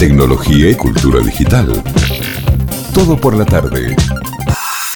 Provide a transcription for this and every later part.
tecnología y cultura digital. Todo por la tarde.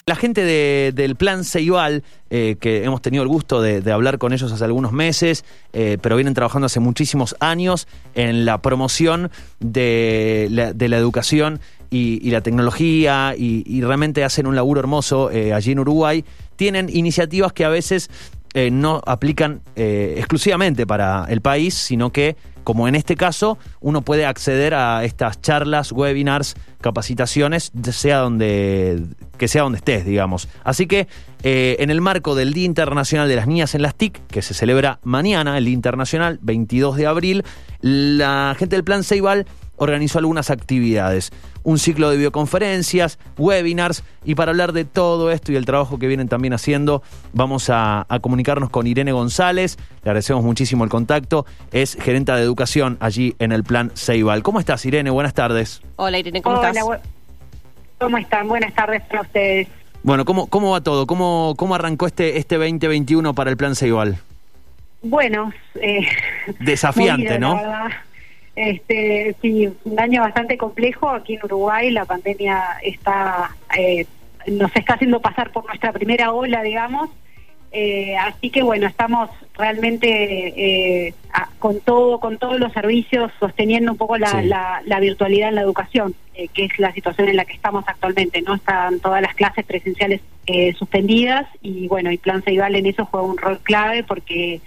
La gente de- del plan Ceibal, eh, que hemos tenido el gusto de, hablar con ellos hace algunos meses, eh, pero vienen trabajando hace muchísimos años en la promoción de la, educación y, la tecnología, y, y realmente hacen un laburo hermoso eh, allí en Uruguay. Tienen iniciativas que a veces eh, no aplican eh, exclusivamente para el país, sino que, como en este caso, uno puede acceder a estas charlas, webinars, capacitaciones, sea donde que sea donde estés, digamos. Así que, eh, en el marco del Día Internacional de las Niñas en las TIC, que se celebra mañana, el Día Internacional, 22 de abril, la gente del Plan Ceibal organizó algunas actividades, un ciclo de videoconferencias, webinars, y para hablar de todo esto y el trabajo que vienen también haciendo, vamos a, a comunicarnos con Irene González, le agradecemos muchísimo el contacto, es gerenta de educación allí en el plan Ceibal. ¿Cómo estás, Irene? Buenas tardes. Hola Irene, ¿cómo Hola, estás? ¿cómo están? Buenas tardes para ustedes. Bueno, ¿cómo, cómo va todo? ¿Cómo, cómo arrancó este, este 2021 para el plan Ceibal? Bueno, eh, Desafiante, movido, ¿no? Este, sí, un año bastante complejo aquí en Uruguay. La pandemia está eh, nos está haciendo pasar por nuestra primera ola, digamos. Eh, así que bueno, estamos realmente eh, a- con todo, con todos los servicios sosteniendo un poco la, Sí. la- la virtualidad en la educación, eh, que es la situación en la que estamos actualmente. No están todas las clases presenciales eh, suspendidas y bueno, y Plan Ceibal en eso juega un rol clave porque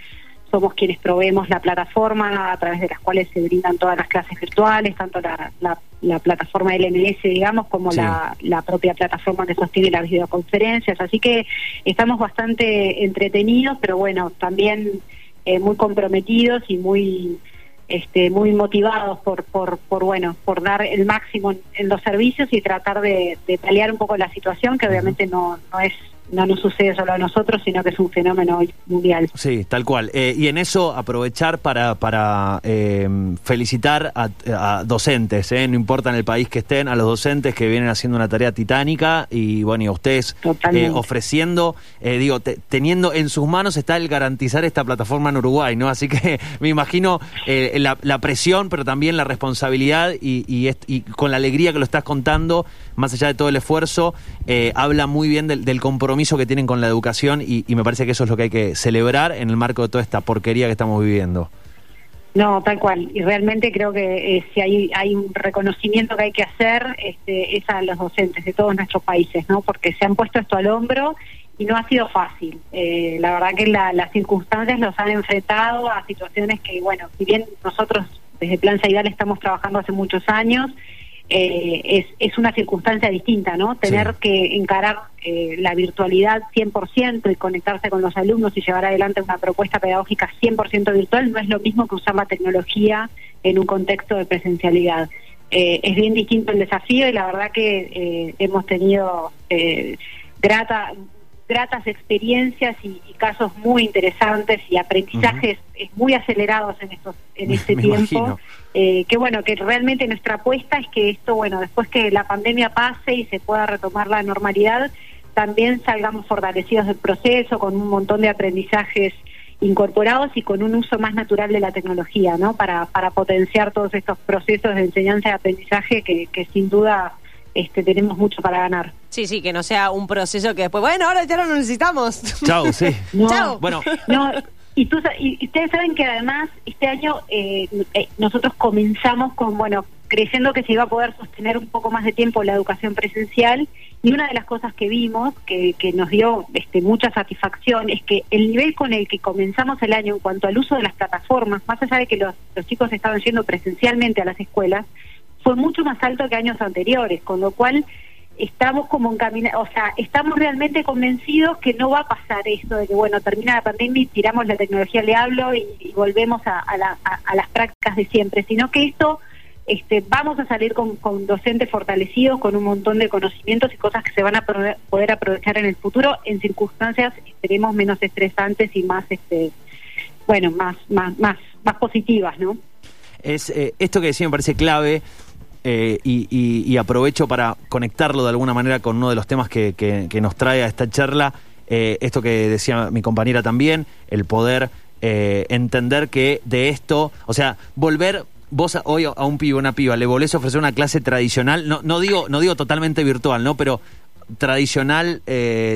somos quienes proveemos la plataforma a través de las cuales se brindan todas las clases virtuales, tanto la, la- la plataforma LMS, digamos, como Sí. la, la propia plataforma que sostiene las videoconferencias. Así que estamos bastante entretenidos, pero bueno, también eh, muy comprometidos y muy este, muy motivados por, por, por bueno por dar el máximo en, en los servicios y tratar de, de paliar un poco la situación, que obviamente no, no es no nos sucede solo a nosotros, sino que es un fenómeno mundial. Sí, tal cual. Eh, y en eso aprovechar para, para eh, felicitar a, a docentes, ¿eh? no importa en el país que estén, a los docentes que vienen haciendo una tarea titánica y bueno, y a ustedes eh, ofreciendo, eh, digo, te- teniendo en sus manos está el garantizar esta plataforma en Uruguay, ¿no? Así que me imagino eh, la, la presión, pero también la responsabilidad y, y y con la alegría que lo estás contando, más allá de todo el esfuerzo, eh, habla muy bien del, del compromiso que tienen con la educación y, me parece que eso es lo que hay que celebrar en el marco de toda esta porquería que estamos viviendo. No, tal cual. Y realmente creo que eh, si hay, hay un reconocimiento que hay que hacer este, es a los docentes de todos nuestros países, ¿no? Porque se han puesto esto al hombro y no ha sido fácil. Eh, la verdad que la- las circunstancias los han enfrentado a situaciones que, bueno, si bien nosotros desde Plan Saidal estamos trabajando hace muchos años, eh, es, es una circunstancia distinta, ¿no? Tener Sí. que encarar eh, la virtualidad 100% y conectarse con los alumnos y llevar adelante una propuesta pedagógica 100% virtual no es lo mismo que usar la tecnología en un contexto de presencialidad. Eh, es bien distinto el desafío y la verdad que eh, hemos tenido eh, grata, gratas experiencias y, y casos muy interesantes y aprendizajes eh, muy acelerados en estos en este me tiempo eh, que bueno, que realmente nuestra apuesta es que esto, bueno, después que la pandemia pase y se pueda retomar la normalidad, también salgamos fortalecidos del proceso, con un montón de aprendizajes incorporados y con un uso más natural de la tecnología, ¿no? Para, para potenciar todos estos procesos de enseñanza y aprendizaje que, que sin duda este, tenemos mucho para ganar. Sí, sí, que no sea un proceso que después, bueno, ahora ya no lo necesitamos. Chau, sí. No, Chao. Bueno, No, y, tú, sa- y y ustedes saben que además este año eh, eh, nosotros comenzamos con, bueno, creyendo que se iba a poder sostener un poco más de tiempo la educación presencial y una de las cosas que vimos que, que nos dio este, mucha satisfacción es que el nivel con el que comenzamos el año en cuanto al uso de las plataformas, más allá de que los, los chicos estaban yendo presencialmente a las escuelas, fue mucho más alto que años anteriores, con lo cual estamos como encaminados, o sea, estamos realmente convencidos que no va a pasar esto de que, bueno, termina la pandemia y tiramos la tecnología al diablo y, volvemos a, a la- a- las prácticas de siempre, sino que esto, este, vamos a salir con, docentes fortalecidos, con un montón de conocimientos y cosas que se van a poder aprovechar en el futuro en circunstancias, esperemos, menos estresantes y más, este, bueno, más, más, más, más positivas, ¿no? es eh, esto que decía me parece clave eh, y, aprovecho para conectarlo de alguna manera con uno de los temas que, nos trae a esta charla, eh, esto que decía mi compañera también, el poder eh, entender que de esto, o sea, volver vos hoy a un pibe, una piba, le volvés a ofrecer una clase tradicional, no, no digo, no digo totalmente virtual, ¿no? Pero tradicional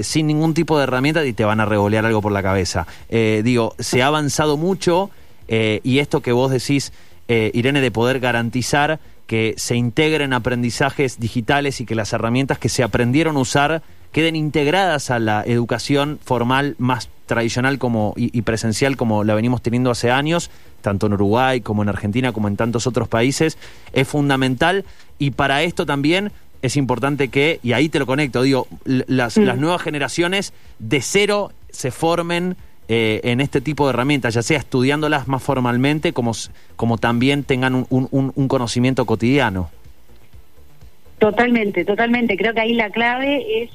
sin ningún tipo de herramienta y te van a revolear algo por la cabeza. Digo, se ha avanzado mucho y esto que vos decís, Irene, de poder garantizar que se integren aprendizajes digitales y que las herramientas que se aprendieron a usar queden integradas a la educación formal más tradicional como, y, presencial como la venimos teniendo hace años, tanto en Uruguay como en Argentina como en tantos otros países, es fundamental. Y para esto también es importante que, y ahí te lo conecto, digo, las, las nuevas generaciones de cero se formen eh, en este tipo de herramientas, ya sea estudiándolas más formalmente como, como también tengan un, un, un conocimiento cotidiano. Totalmente, totalmente. Creo que ahí la clave es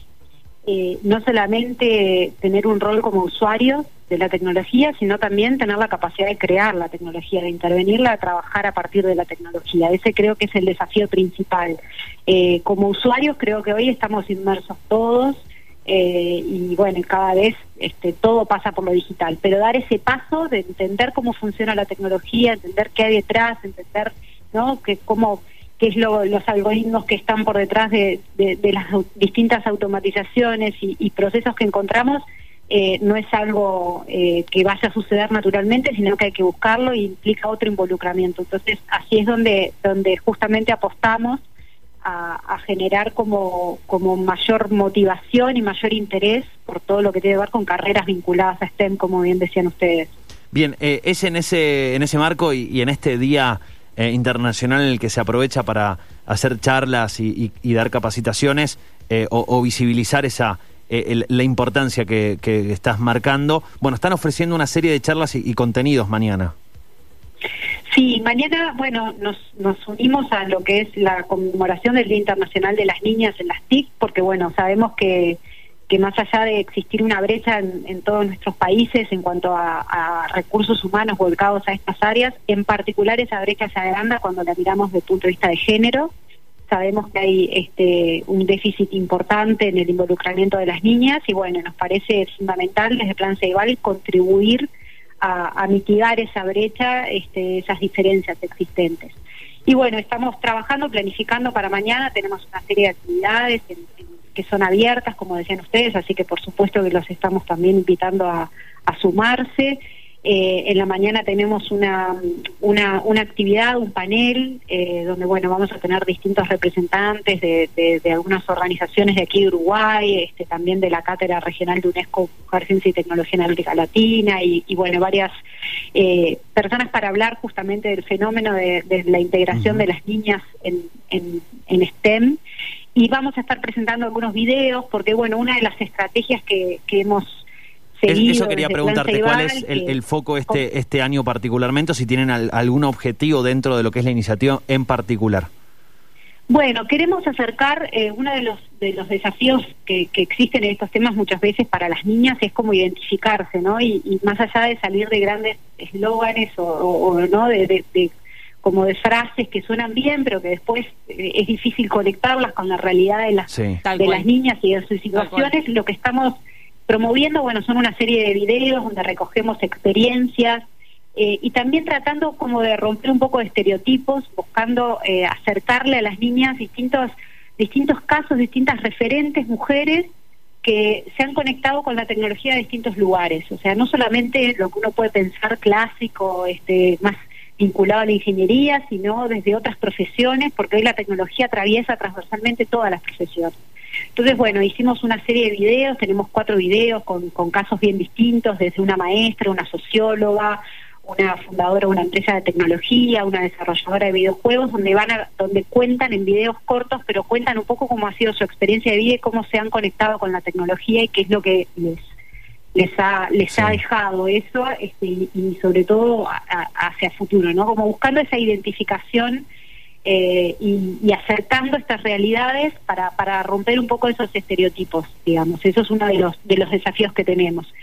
eh, no solamente tener un rol como usuario de la tecnología, sino también tener la capacidad de crear la tecnología, de intervenirla, de trabajar a partir de la tecnología. Ese creo que es el desafío principal. Eh, como usuarios creo que hoy estamos inmersos todos eh, y bueno, cada vez este, todo pasa por lo digital, pero dar ese paso de entender cómo funciona la tecnología, entender qué hay detrás, entender ¿no? que cómo qué es lo, los algoritmos que están por detrás de, las distintas automatizaciones y, procesos que encontramos, eh, no es algo eh, que vaya a suceder naturalmente, sino que hay que buscarlo y implica otro involucramiento. Entonces, así es donde, donde justamente apostamos a, generar como, como mayor motivación y mayor interés por todo lo que tiene que ver con carreras vinculadas a STEM, como bien decían ustedes. Bien, eh, es en ese, en ese marco y en este día eh, internacional en el que se aprovecha para hacer charlas y, dar capacitaciones eh, o, visibilizar esa la importancia que, estás marcando. Bueno, están ofreciendo una serie de charlas y, contenidos mañana. Sí, mañana, bueno, nos, nos unimos a lo que es la conmemoración del Día Internacional de las Niñas en las TIC, porque bueno, sabemos que que más allá de existir una brecha en, todos nuestros países en cuanto a, recursos humanos volcados a estas áreas, en particular esa brecha se agranda cuando la miramos desde el punto de vista de género. Sabemos que hay este, un déficit importante en el involucramiento de las niñas y bueno, nos parece fundamental desde Plan Ceibal contribuir a, mitigar esa brecha, este, esas diferencias existentes. Y bueno, estamos trabajando, planificando para mañana, tenemos una serie de actividades que son abiertas, como decían ustedes, así que por supuesto que los estamos también invitando a, sumarse. Eh, en la mañana tenemos una, una, una actividad, un panel, eh, donde bueno vamos a tener distintos representantes de, de, algunas organizaciones de aquí de Uruguay, este, también de la Cátedra Regional de UNESCO Mujer, Ciencia y Tecnología en América Latina, y, bueno, varias eh, personas para hablar justamente del fenómeno de, la integración de las niñas en, en, en STEM. Y vamos a estar presentando algunos videos porque bueno una de las estrategias que, que hemos seguido eso quería preguntarte cuál es el, foco este este año particularmente o si tienen algún objetivo dentro de lo que es la iniciativa en particular bueno queremos acercar eh, uno de los de los desafíos que, que, existen en estos temas muchas veces para las niñas es como identificarse no y, más allá de salir de grandes eslóganes o, no de como de frases que suenan bien, pero que después eh, es difícil conectarlas con la realidad de las, de las niñas y de sus situaciones. Lo que estamos promoviendo, bueno, son una serie de videos donde recogemos experiencias eh, y también tratando como de romper un poco de estereotipos, buscando eh, acercarle a las niñas distintos, distintos casos, distintas referentes, mujeres que se han conectado con la tecnología de distintos lugares. O sea, no solamente lo que uno puede pensar clásico, este, más vinculado a la ingeniería, sino desde otras profesiones, porque hoy la tecnología atraviesa transversalmente todas las profesiones. Entonces, bueno, hicimos una serie de videos, tenemos cuatro videos con, con casos bien distintos, desde una maestra, una socióloga, una fundadora de una empresa de tecnología, una desarrolladora de videojuegos, donde van a, donde cuentan en videos cortos, pero cuentan un poco cómo ha sido su experiencia de vida y cómo se han conectado con la tecnología y qué es lo que les les ha les ha dejado eso este, y, sobre todo hacia futuro no como buscando esa identificación eh, y, acercando estas realidades para, para romper un poco esos estereotipos digamos. Eso es uno de los de los desafíos que tenemos.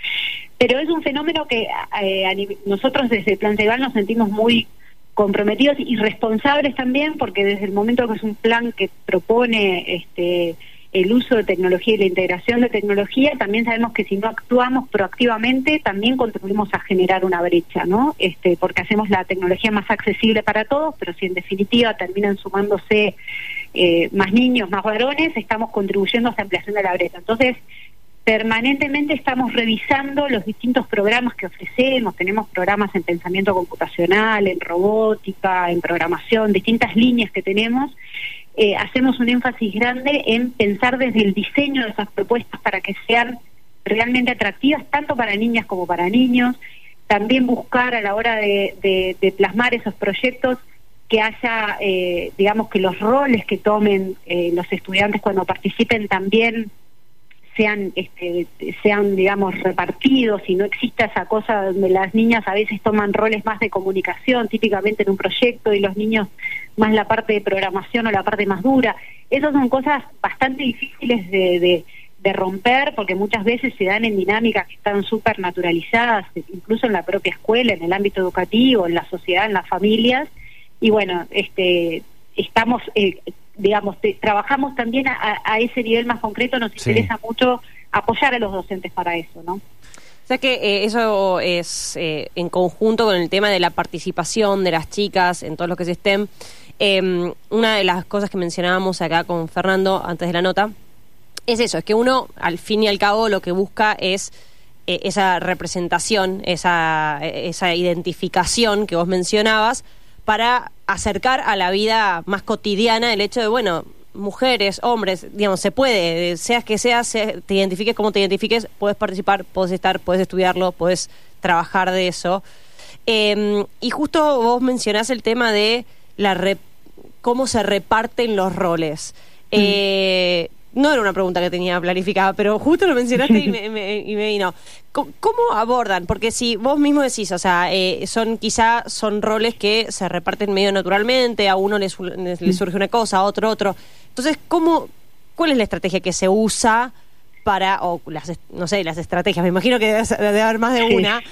Pero es un fenómeno que eh, nosotros desde Plan Ceibal nos sentimos muy comprometidos y responsables también porque desde el momento que es un plan que propone este el uso de tecnología y la integración de tecnología, también sabemos que si no actuamos proactivamente, también contribuimos a generar una brecha, ¿no? Este, porque hacemos la tecnología más accesible para todos, pero si en definitiva terminan sumándose eh, más niños, más varones, estamos contribuyendo a esa ampliación de la brecha. Entonces, permanentemente estamos revisando los distintos programas que ofrecemos, tenemos programas en pensamiento computacional, en robótica, en programación, distintas líneas que tenemos, eh, hacemos un énfasis grande en pensar desde el diseño de esas propuestas para que sean realmente atractivas tanto para niñas como para niños, también buscar a la hora de, plasmar esos proyectos que haya, eh, digamos, que los roles que tomen eh, los estudiantes cuando participen también sean, este, sean, digamos, repartidos y no exista esa cosa donde las niñas a veces toman roles más de comunicación, típicamente en un proyecto, y los niños más la parte de programación o la parte más dura. Esas son cosas bastante difíciles de, romper porque muchas veces se dan en dinámicas que están súper naturalizadas, incluso en la propia escuela, en el ámbito educativo, en la sociedad, en las familias. Y bueno, este, estamos eh, digamos, trabajamos también a, ese nivel más concreto, nos interesa mucho apoyar a los docentes para eso, ¿no? O sea que eh, eso es eh, en conjunto con el tema de la participación de las chicas en todo lo que se estén. Em, una de las cosas que mencionábamos acá con Fernando antes de la nota es eso, es que uno al fin y al cabo lo que busca es eh, esa representación, esa, esa identificación que vos mencionabas para acercar a la vida más cotidiana el hecho de, bueno, mujeres, hombres, digamos, se puede, seas que seas, te identifiques como te identifiques, puedes participar, puedes estar, puedes estudiarlo, puedes trabajar de eso. Em, y justo vos mencionás el tema de la cómo se reparten los roles. Mm. No era una pregunta que tenía planificada, pero justo lo mencionaste y me, y me vino. ¿Cómo, abordan? Porque si vos mismo decís, o sea, eh, son quizá son roles que se reparten medio naturalmente, a uno le, le surge una cosa, a otro otro. Entonces, ¿cómo, ¿cuál es la estrategia que se usa para, o las, no sé, las estrategias, me imagino que debe, haber más de una,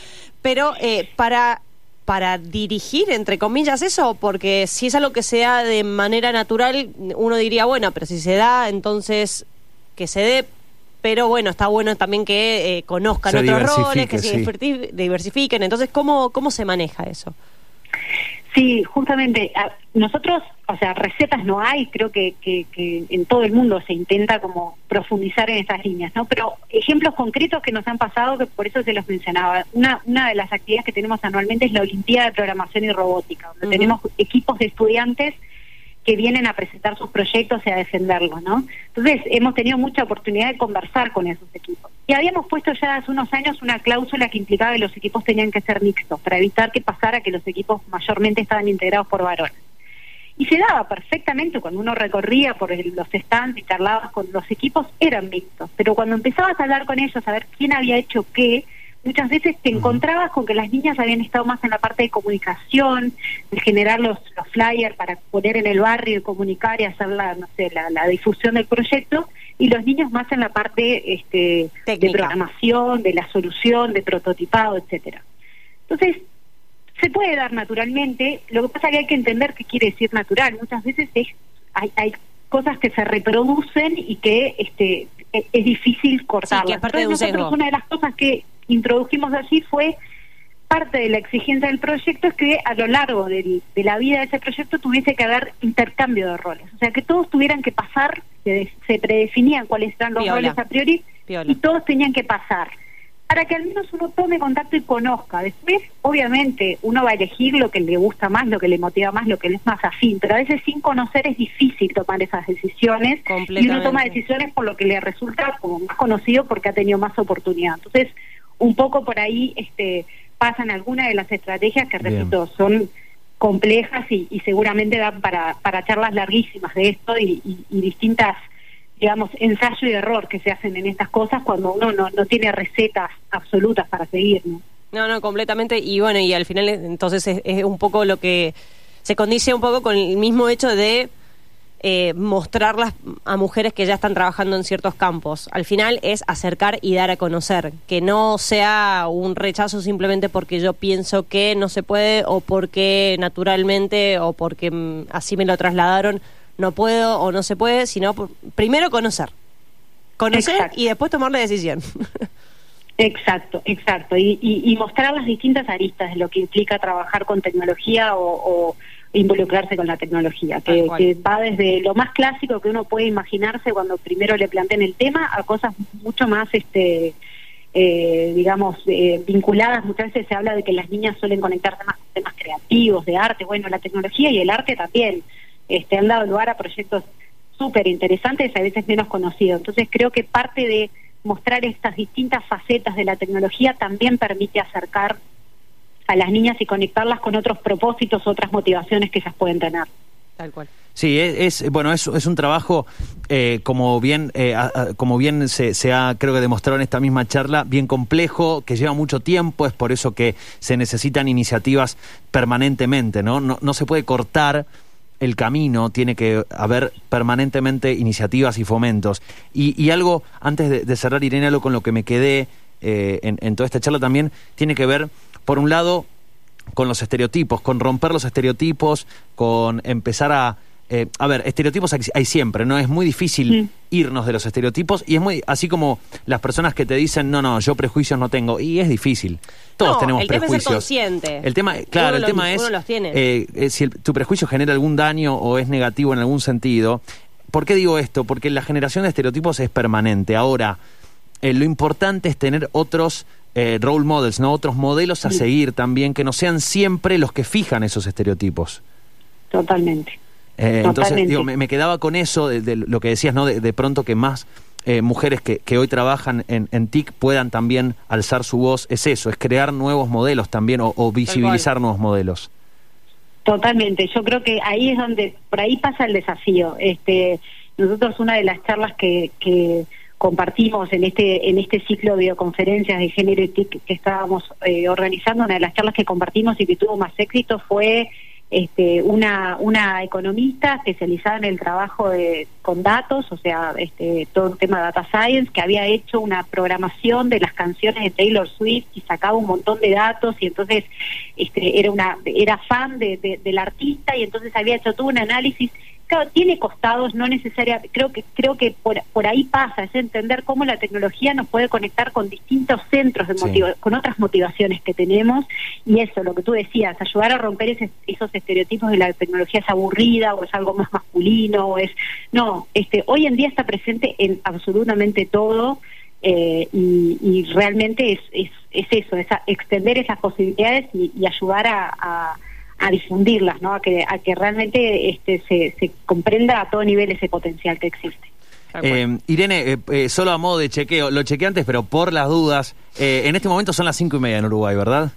pero eh, para para dirigir, entre comillas, eso, porque si es algo que se da de manera natural, uno diría, bueno, pero si se da, entonces que se dé, pero bueno, está bueno también que eh, conozcan otros roles, que se diversifiquen. Entonces, ¿cómo, ¿cómo se maneja eso? Sí, justamente nosotros, o sea, recetas no hay, creo que, que, en todo el mundo se intenta como profundizar en esas líneas, ¿no? Pero ejemplos concretos que nos han pasado, que por eso se los mencionaba. Una, una de las actividades que tenemos anualmente es la Olimpiada de Programación y Robótica, donde tenemos equipos de estudiantes que vienen a presentar sus proyectos y a defenderlos, ¿no? Entonces, hemos tenido mucha oportunidad de conversar con esos equipos. Y habíamos puesto ya hace unos años una cláusula que implicaba que los equipos tenían que ser mixtos, para evitar que pasara que los equipos mayormente estaban integrados por varones. Y se daba perfectamente cuando uno recorría por los stands y charlabas con los equipos, eran mixtos. Pero cuando empezabas a hablar con ellos, a ver quién había hecho qué, muchas veces te encontrabas con que las niñas habían estado más en la parte de comunicación, de generar los, los flyers para poner en el barrio y comunicar y hacer la, no sé, la, difusión del proyecto, y los niños más en la parte este, de programación, de la solución, de prototipado, etcétera. Entonces, se puede dar naturalmente, lo que pasa es que hay que entender qué quiere decir natural. Muchas veces es, hay, hay cosas que se reproducen y que este es, difícil cortarlas. una de las cosas que introdujimos allí fue parte de la exigencia del proyecto es que a lo largo de la vida de ese proyecto tuviese que haber intercambio de roles. O sea, que todos tuvieran que pasar, se, se predefinían cuáles eran los roles a priori, y todos tenían que pasar. Para que al menos uno tome contacto y conozca. Después, obviamente, uno va a elegir lo que le gusta más, lo que le motiva más, lo que le es más afín, pero a veces sin conocer es difícil tomar esas decisiones y uno toma decisiones por lo que le resulta como más conocido porque ha tenido más oportunidad. Entonces, un poco por ahí este, pasan algunas de las estrategias que, repito, son complejas y, seguramente dan para, para charlas larguísimas de esto y, distintas, digamos, ensayo y error que se hacen en estas cosas cuando uno no, no tiene recetas absolutas para seguir. ¿no? no, no, completamente. Y bueno, y al final entonces es un poco lo que se condice un poco con el mismo hecho de eh, mostrarlas a mujeres que ya están trabajando en ciertos campos. Al final es acercar y dar a conocer, que no sea un rechazo simplemente porque yo pienso que no se puede o porque naturalmente o porque mm, así me lo trasladaron no puedo o no se puede, sino primero conocer. conocer Exacto. y después tomar la decisión. Exacto, exacto. Y, y- y mostrar las distintas aristas de lo que implica trabajar con tecnología o, o involucrarse con la tecnología, que va desde lo más clásico que uno puede imaginarse cuando primero le plantean el tema a cosas mucho más, este, eh, digamos, eh, vinculadas. Muchas veces se habla de que las niñas suelen conectarse más con temas creativos, de arte. Bueno, la tecnología y el arte también este, han dado lugar a proyectos súper interesantes, a veces menos conocidos. Entonces creo que parte de mostrar estas distintas facetas de la tecnología también permite acercar a las niñas y conectarlas con otros propósitos, otras motivaciones que ellas pueden tener. Tal cual. Sí, es, es- bueno, es, es un trabajo eh, como bien eh, a- a- como bien se, se ha creo que demostrado en esta misma charla, bien complejo, que lleva mucho tiempo, es por eso que se necesitan iniciativas permanentemente, ¿no? No, no se puede cortar el camino, tiene que haber permanentemente iniciativas y fomentos. Y, y algo, antes de, cerrar, Irene, algo con lo que me quedé eh, en, en toda esta charla también, tiene que ver, por un lado, con los estereotipos, con romper los estereotipos, con empezar a... eh, a ver, estereotipos hay, siempre, ¿no? Es muy difícil irnos de los estereotipos y es muy... Así como las personas que te dicen, no, no, yo prejuicios no tengo, y es difícil. Todos No, tenemos el tema es ser prejuicios. consciente. El tema, claro, Uno el los- tema es... uno los tiene. eh, eh, si el- tu prejuicio genera algún daño o es negativo en algún sentido. ¿Por qué digo esto? Porque la generación de estereotipos es permanente. Ahora, eh, lo importante es tener otros eh, role models, ¿no? Otros modelos a seguir también, que no sean siempre los que fijan esos estereotipos. Totalmente. Eh, entonces, digo, me, me quedaba con eso de, de lo que decías, ¿no? De, de pronto que más eh, mujeres que, que hoy trabajan en, en TIC puedan también alzar su voz. Es eso, es crear nuevos modelos también o, o visibilizar nuevos modelos. Totalmente, yo creo que ahí es donde, por ahí pasa el desafío. Este, nosotros una de las charlas que, que compartimos en este en este ciclo de videoconferencias de género y TIC que estábamos eh, organizando, una de las charlas que compartimos y que tuvo más éxito fue este, una una economista especializada en el trabajo de, con datos, o sea, este, todo el tema de data science, que había hecho una programación de las canciones de Taylor Swift y sacaba un montón de datos y entonces este, era una era fan de, de- del artista y entonces había hecho todo un análisis claro, tiene costados, no necesariamente, creo que creo que por, por ahí pasa, es entender cómo la tecnología nos puede conectar con distintos centros de Sí. con otras motivaciones que tenemos y eso, lo que tú decías, ayudar a romper ese- esos estereotipos de la tecnología es aburrida o es algo más masculino o es no, este, hoy en día está presente en absolutamente todo eh, y, y realmente es, es, es eso, es a- extender esas posibilidades y, y ayudar a, a- a difundirlas, ¿no? A que, a que realmente este, se, se comprenda a todo nivel ese potencial que existe. Eh, Irene, eh, eh, solo a modo de chequeo, lo chequeé antes, pero por las dudas, eh, en este momento son las cinco y media en Uruguay, ¿verdad?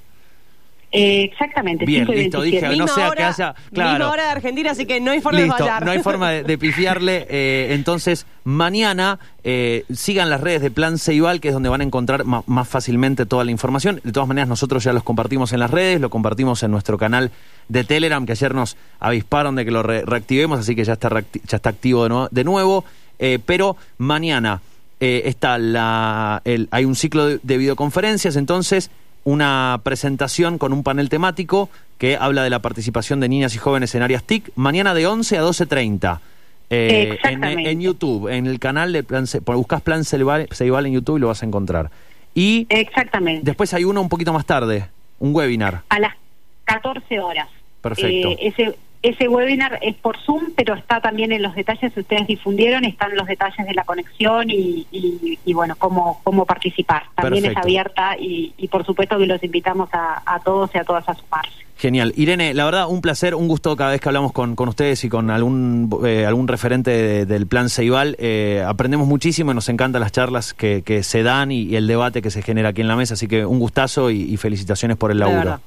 Eh, exactamente. Bien, 5 y listo, 27. dije, no sea hora, que haya- claro. Misma hora de Argentina, así que no hay forma de fallar. no hay forma de, de pifiarle. eh, entonces, mañana eh, sigan las redes de Plan Ceibal, que es donde van a encontrar más fácilmente toda la información. De todas maneras, nosotros ya los compartimos en las redes, lo compartimos en nuestro canal de Telegram, que ayer nos avisparon de que lo re- reactivemos, así que ya está, reacti- ya está activo de, nuevo- de nuevo. Eh, pero mañana eh, está la, el- hay un ciclo de, de videoconferencias, entonces una presentación con un panel temático que habla de la participación de niñas y jóvenes en áreas TIC, mañana de 11 a 12.30. Eh, en, Exactamente. en YouTube, en el canal de Plan buscas Plan Ceibal, Ceibal en YouTube y lo vas a encontrar. Y Exactamente. después hay uno un poquito más tarde, un webinar. a las 14 horas. Perfecto. Eh, ese, ese webinar es por Zoom, pero está también en los detalles que ustedes difundieron, están los detalles de la conexión y, y- y, bueno, cómo, cómo participar. También Perfecto. es abierta y, y por supuesto que los invitamos a, a todos y a todas a sumarse. Genial. Irene, la verdad, un placer, un gusto cada vez que hablamos con, con ustedes y con algún, eh, algún referente de- del plan Ceibal. Eh, aprendemos muchísimo y nos encantan las charlas que, que se dan y, y el debate que se genera aquí en la mesa. Así que un gustazo y, y felicitaciones por el De laburo.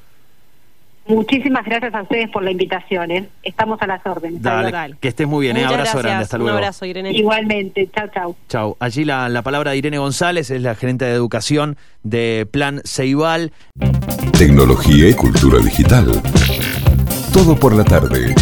Muchísimas gracias a ustedes por la invitación. ¿eh? Estamos a las órdenes. Dale, Dale. que estés muy bien. eh. Abrazo gracias. grande. Hasta luego. Un abrazo, Irene. Igualmente. Chao, chao. Chau. Allí la, la palabra de Irene González, es la gerente de educación de Plan Ceibal. Tecnología y cultura digital. Todo por la tarde.